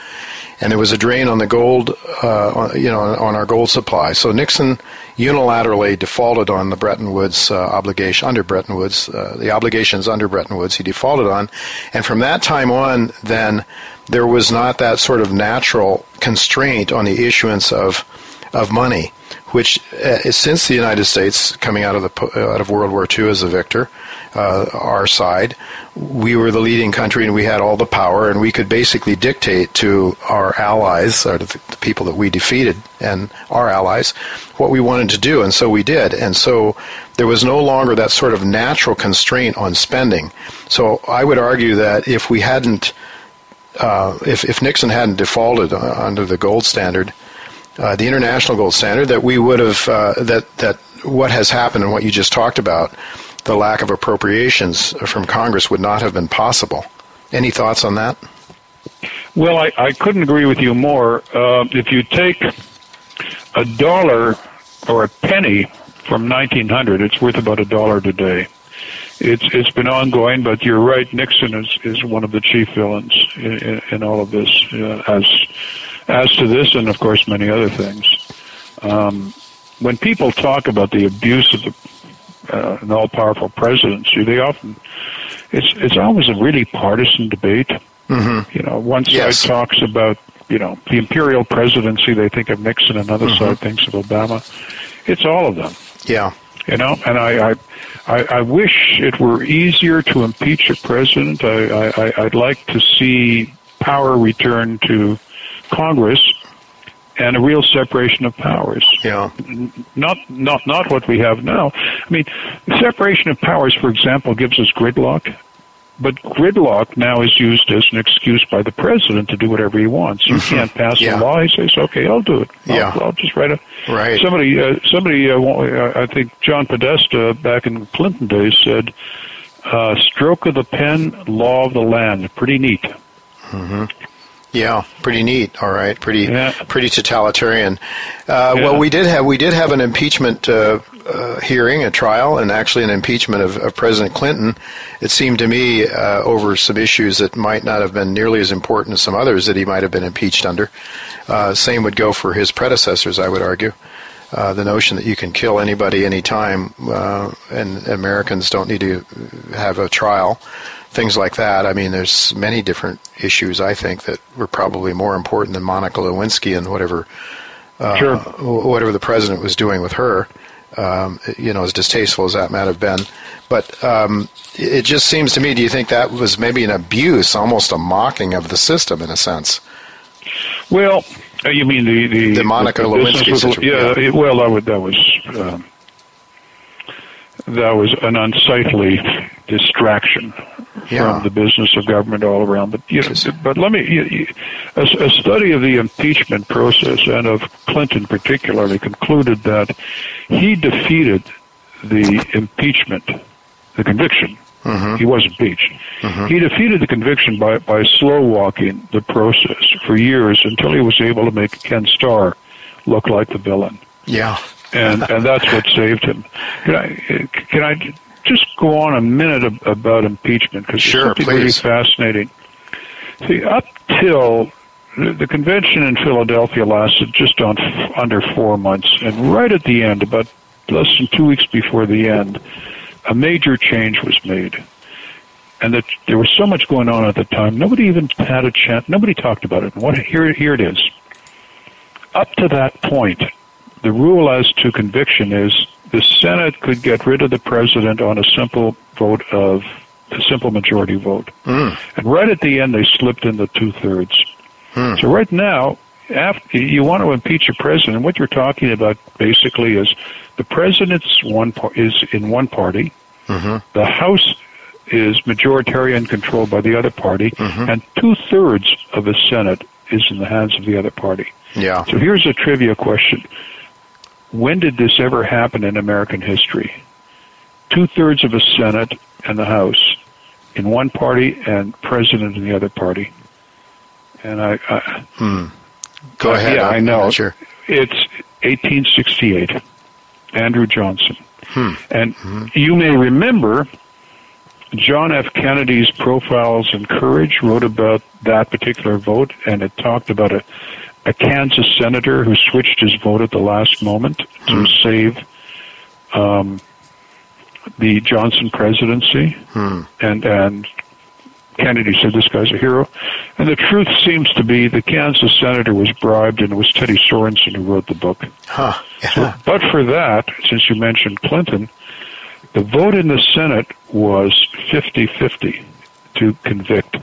And there was a drain on the gold, uh, you know, on our gold supply. So Nixon unilaterally defaulted on the Bretton Woods uh, obligation under Bretton Woods, uh, the obligations under Bretton Woods. He defaulted on, and from that time on, then there was not that sort of natural constraint on the issuance of of money which uh, since the United States coming out of the out of World War II as a victor, uh, our side, we were the leading country and we had all the power and we could basically dictate to our allies or the, the people that we defeated and our allies what we wanted to do and so we did and so there was no longer that sort of natural constraint on spending. So I would argue that if we hadn't uh, if, if Nixon hadn't defaulted uh, under the gold standard, uh, the international gold standard, that we would have uh, that that what has happened and what you just talked about, the lack of appropriations from Congress would not have been possible. Any thoughts on that? Well, I, I couldn't agree with you more. Uh, if you take a dollar or a penny from 1900, it's worth about a dollar today it's it's been ongoing, but you're right. Nixon is is one of the chief villains in, in, in all of this. Uh, as as to this, and of course many other things. Um, when people talk about the abuse of the, uh, an all-powerful presidency, they often it's it's always a really partisan debate. Mm-hmm. You know, one side yes. talks about you know the imperial presidency. They think of Nixon. Another mm-hmm. side thinks of Obama. It's all of them. Yeah. You know, and I, I, I, I wish it were easier to impeach a president. I, I, I'd like to see power return to Congress and a real separation of powers. Yeah. Not not not what we have now. I mean, separation of powers, for example, gives us gridlock. But gridlock now is used as an excuse by the president to do whatever he wants. You mm-hmm. can't pass yeah. a law. He says, "Okay, I'll do it. I'll, yeah. I'll just write a." Right. Somebody, uh, somebody, uh, I think John Podesta back in Clinton days said, uh, "Stroke of the pen, law of the land." Pretty neat. Mm-hmm. Yeah, pretty neat. All right, pretty yeah. pretty totalitarian. Uh, yeah. Well, we did have we did have an impeachment uh, uh, hearing, a trial, and actually an impeachment of, of President Clinton. It seemed to me uh, over some issues that might not have been nearly as important as some others that he might have been impeached under. Uh, same would go for his predecessors, I would argue. Uh, the notion that you can kill anybody anytime and Americans don't need to have a trial things like that. I mean, there's many different issues I think that were probably more important than Monica Lewinsky and whatever uh, sure. whatever the president was doing with her. Um, you know, as distasteful as that might have been, but um, it just seems to me. Do you think that was maybe an abuse, almost a mocking of the system in a sense? Well, uh, you mean the the, the Monica the, Lewinsky was, situation? Yeah, yeah. well, that was that was um, that was an unsightly distraction yeah. from the business of government all around. But you know, but let me you, you, a, a study of the impeachment process and of Clinton particularly concluded that he defeated the impeachment, the conviction. Mm-hmm. He was impeached. Mm-hmm. He defeated the conviction by, by slow walking the process for years until he was able to make Ken Starr look like the villain. Yeah. and and that's what saved him. Can I can I just go on a minute about impeachment because sure, it's really fascinating. See, up till the convention in Philadelphia lasted just on under four months, and right at the end, about less than two weeks before the end, a major change was made. And that there was so much going on at the time, nobody even had a chance. Nobody talked about it. And what here here it is. Up to that point, the rule as to conviction is the Senate could get rid of the president on a simple vote of a simple majority vote. Mm. And right at the end, they slipped in the two thirds. Mm. So right now, after you want to impeach a president, what you're talking about basically is the president's one is in one party, mm-hmm. the House is majoritarian controlled by the other party, mm-hmm. and two thirds of the Senate is in the hands of the other party. Yeah. So here's a trivia question: when did this ever happen in American history? Two thirds of a Senate and the House in one party and president in the other party. And I, I hmm. go ahead. Yeah, i know. Sure. It's 1868. Andrew Johnson. Hmm. And hmm. you may remember John F. Kennedy's Profiles in Courage wrote about that particular vote, and it talked about a a Kansas senator who switched his vote at the last moment to mm. save um, the Johnson presidency, mm. and and Kennedy said this guy's a hero. And the truth seems to be the Kansas senator was bribed, and it was Teddy Sorensen who wrote the book. Huh. Yeah. So, but for that, since you mentioned Clinton, the vote in the Senate was 50 50 to convict.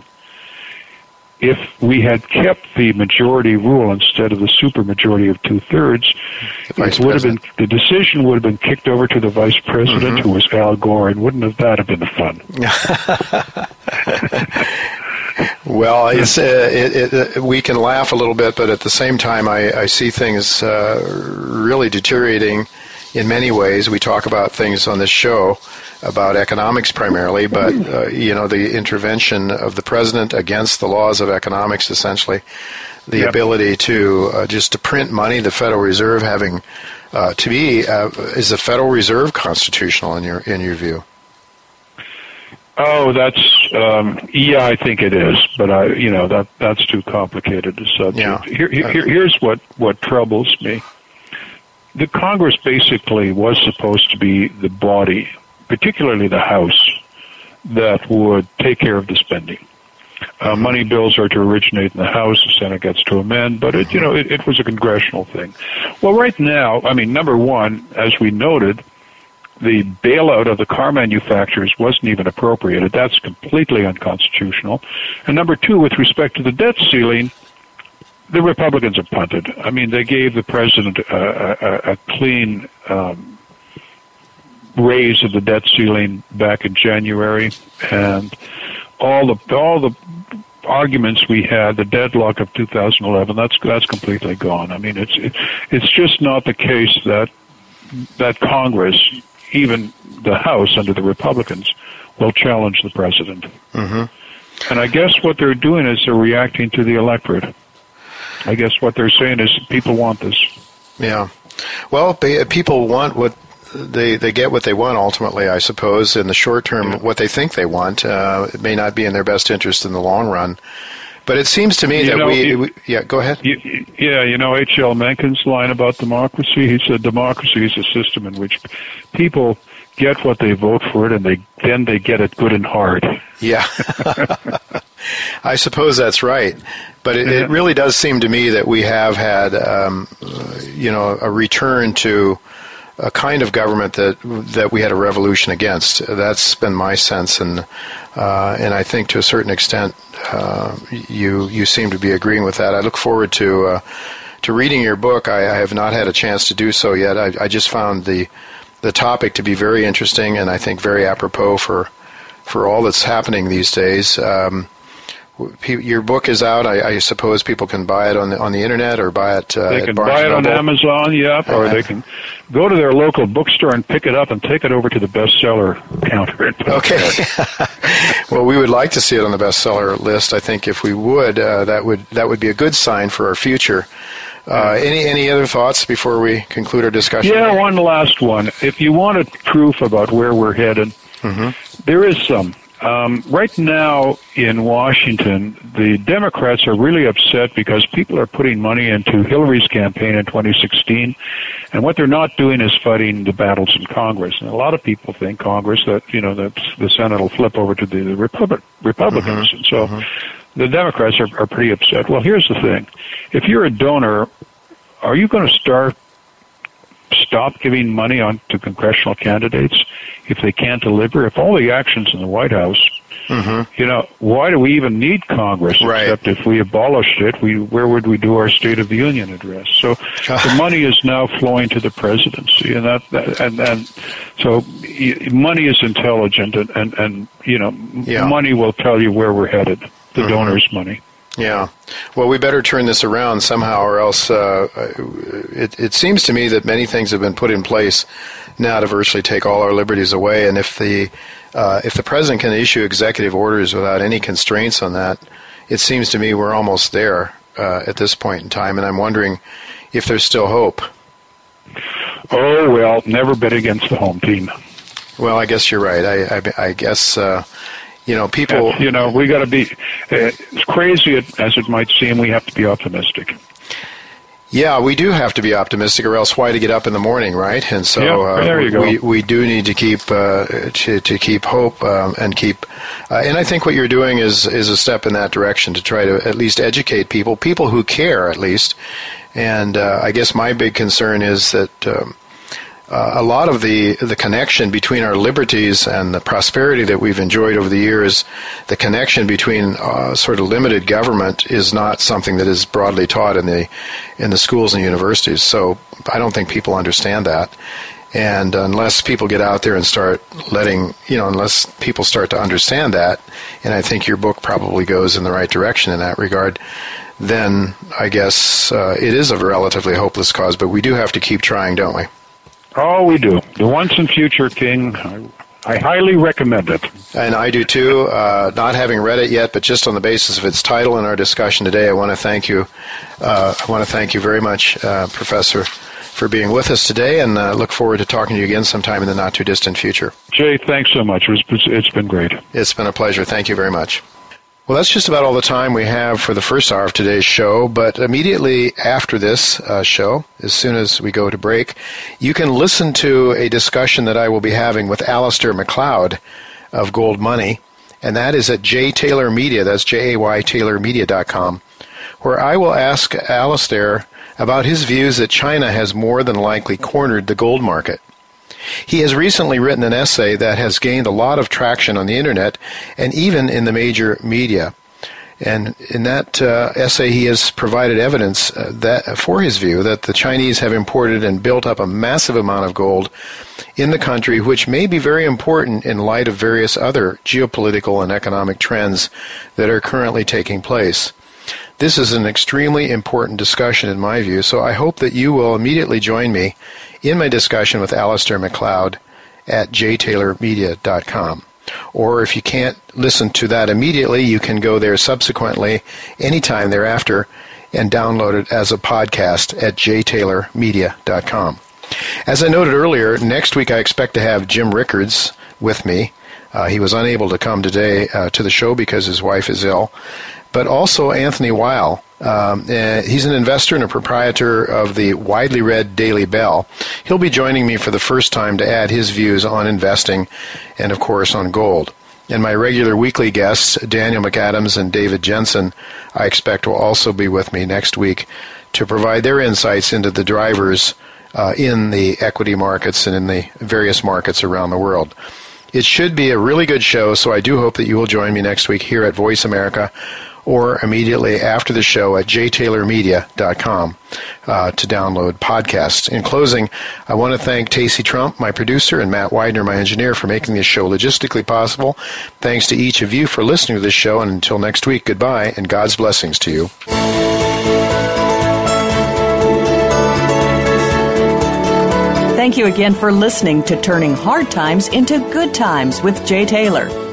If we had kept the majority rule instead of the supermajority of two thirds, it would have been the decision would have been kicked over to the vice president, mm-hmm. who was Al Gore, and wouldn't have that have been fun? well, it's, uh, it, it, we can laugh a little bit, but at the same time, I, I see things uh, really deteriorating in many ways. We talk about things on this show about economics primarily, but uh, you know the intervention of the president against the laws of economics, essentially, the yep. ability to uh, just to print money, the Federal Reserve having uh, to be uh, is the Federal Reserve constitutional in your in your view? Oh, that's um, yeah, I think it is, but I you know that that's too complicated a subject. Yeah. Here, here, here's what what troubles me. The Congress basically was supposed to be the body particularly the House, that would take care of the spending. Uh, money bills are to originate in the House, the Senate gets to amend, but it, you know, it, it was a congressional thing. Well, right now, I mean, number one, as we noted, the bailout of the car manufacturers wasn't even appropriated. That's completely unconstitutional. And number two, with respect to the debt ceiling, the Republicans have punted. I mean, they gave the president a, a, a clean um, raise of the debt ceiling back in January, and all the all the arguments we had, the deadlock of 2011, that's that's completely gone. I mean, it's it, it's just not the case that that Congress, even the House under the Republicans, will challenge the president. Mm-hmm. And I guess what they're doing is they're reacting to the electorate. I guess what they're saying is people want this. Yeah. Well, people want what they they get what they want ultimately, I suppose. In the short term, yeah. what they think they want, uh, it may not be in their best interest in the long run. But it seems to me you that know, we, we, yeah, go ahead. You, yeah, you know H.L. Mencken's line about democracy. He said democracy is a system in which people get what they vote for it, and they then they get it good and hard. Yeah, I suppose that's right. But it, it, really does seem to me that we have had, um, you know, a return to a kind of government that that we had a revolution against. That's been my sense, and uh, and I think to a certain extent, uh, you you seem to be agreeing with that. I look forward to uh, to reading your book. I, I, have not had a chance to do so yet. I, I, just found the the topic to be very interesting, and I think very apropos for for all that's happening these days. Um, your book is out. I, I, suppose people can buy it on the on the internet or buy it. Uh, they can buy it on Amazon, yep, or they can go to their local bookstore and pick it up and take it over to the bestseller counter. Okay. well, we would like to see it on the bestseller list. I think if we would, uh, that would that would be a good sign for our future. Uh, any any other thoughts before we conclude our discussion? Yeah, one last one. If you wanted proof about where we're headed, mm-hmm. there is some. Um, right now in Washington, the Democrats are really upset because people are putting money into Hillary's campaign in 2016, and what they're not doing is fighting the battles in Congress. And a lot of people think Congress that you know that the Senate will flip over to the, the Republic, Republicans, mm-hmm. and so. Mm-hmm. The Democrats are, are pretty upset. Well, here's the thing: if you're a donor, are you going to start stop giving money on to congressional candidates if they can't deliver? If all the actions in the White House, mm-hmm. you know, why do we even need Congress? Right. Except if we abolished it, we where would we do our State of the Union address? So the money is now flowing to the presidency, and that, that and and so money is intelligent, and and, and you know, yeah. money will tell you where we're headed. The mm-hmm. donors' money. Yeah. Well, we better turn this around somehow, or else uh, it, it seems to me that many things have been put in place now to virtually take all our liberties away. And if the uh, if the president can issue executive orders without any constraints on that, it seems to me we're almost there uh, at this point in time. And I'm wondering if there's still hope. Oh well, never bet against the home team. Well, I guess you're right. I I, I guess uh, you know, people. you know, we got to be uh, as crazy as it might seem. We have to be optimistic. Yeah, we do have to be optimistic, or else why to get up in the morning, right? And so yeah, uh, we, we do need to keep uh, to, to keep hope um, and keep. Uh, and I think what you're doing is is a step in that direction to try to at least educate people, people who care at least. And uh, I guess my big concern is that. Um, uh, a lot of the the connection between our liberties and the prosperity that we've enjoyed over the years, the connection between uh, sort of limited government is not something that is broadly taught in the in the schools and universities. So I don't think people understand that. And unless people get out there and start letting, you know, unless people start to understand that, and I think your book probably goes in the right direction in that regard, then I guess uh, it is a relatively hopeless cause. But we do have to keep trying, don't we? Oh, we do. The Once and Future King, I, I highly recommend it. And I do too. Uh, not having read it yet, but just on the basis of its title and our discussion today, I want to thank you. Uh, I want to thank you very much, uh, Professor, for being with us today, and uh, look forward to talking to you again sometime in the not too distant future. Jay, thanks so much. It's been great. It's been a pleasure. Thank you very much. Well, that's just about all the time we have for the first hour of today's show. But immediately after this uh, show, as soon as we go to break, you can listen to a discussion that I will be having with Alasdair Macleod of Gold Money, and that is at J Taylor Media. That's J A Y TaylorMedia.com, where I will ask Alasdair about his views that China has more than likely cornered the gold market. He has recently written an essay that has gained a lot of traction on the internet and even in the major media. And in that uh, essay, he has provided evidence uh, that for his view that the Chinese have imported and built up a massive amount of gold in the country, which may be very important in light of various other geopolitical and economic trends that are currently taking place. This is an extremely important discussion in my view, so I hope that you will immediately join me in my discussion with Alasdair Macleod at jtaylormedia.com. Or if you can't listen to that immediately, you can go there subsequently, anytime thereafter, and download it as a podcast at jtaylormedia.com. As I noted earlier, next week I expect to have Jim Rickards with me. Uh, he was unable to come today uh, to the show because his wife is ill. But also Anthony Wile, um, uh, he's an investor and a proprietor of the widely read Daily Bell. He'll be joining me for the first time to add his views on investing and, of course, on gold. And my regular weekly guests, Daniel McAdams and David Jensen, I expect will also be with me next week to provide their insights into the drivers uh, in the equity markets and in the various markets around the world. It should be a really good show, so I do hope that you will join me next week here at Voice America or immediately after the show at jtaylormedia.com uh, to download podcasts. In closing, I want to thank Tacey Trump, my producer, and Matt Widener, my engineer, for making this show logistically possible. Thanks to each of you for listening to this show, and until next week, goodbye and God's blessings to you. Thank you again for listening to Turning Hard Times into Good Times with Jay Taylor.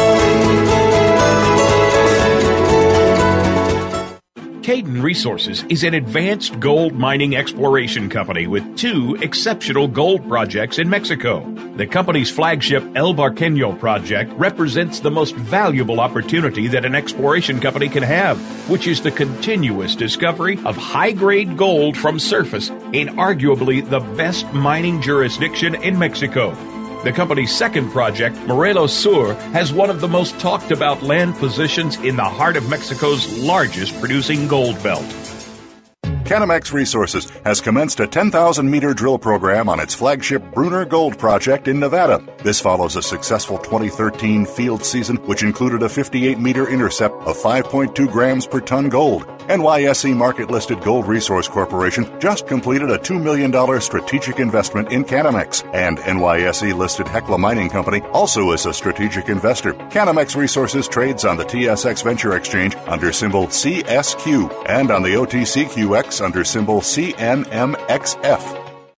Cayden Resources is an advanced gold mining exploration company with two exceptional gold projects in Mexico. The company's flagship El Barqueño project represents the most valuable opportunity that an exploration company can have, which is the continuous discovery of high grade gold from surface in arguably the best mining jurisdiction in Mexico. The company's second project, Morelos Sur, has one of the most talked about land positions in the heart of Mexico's largest producing gold belt. Canamex Resources has commenced a 10,000 meter drill program on its flagship Bruner Gold Project in Nevada. This follows a successful 2013 field season, which included a 58 meter intercept of 5.2 grams per ton gold. NYSE market listed Gold Resource Corporation just completed a $2 million strategic investment in Canamex, and NYSE listed Hecla Mining Company also is a strategic investor. Canamex Resources trades on the TSX Venture Exchange under symbol CSQ and on the OTCQX under symbol CNMXF.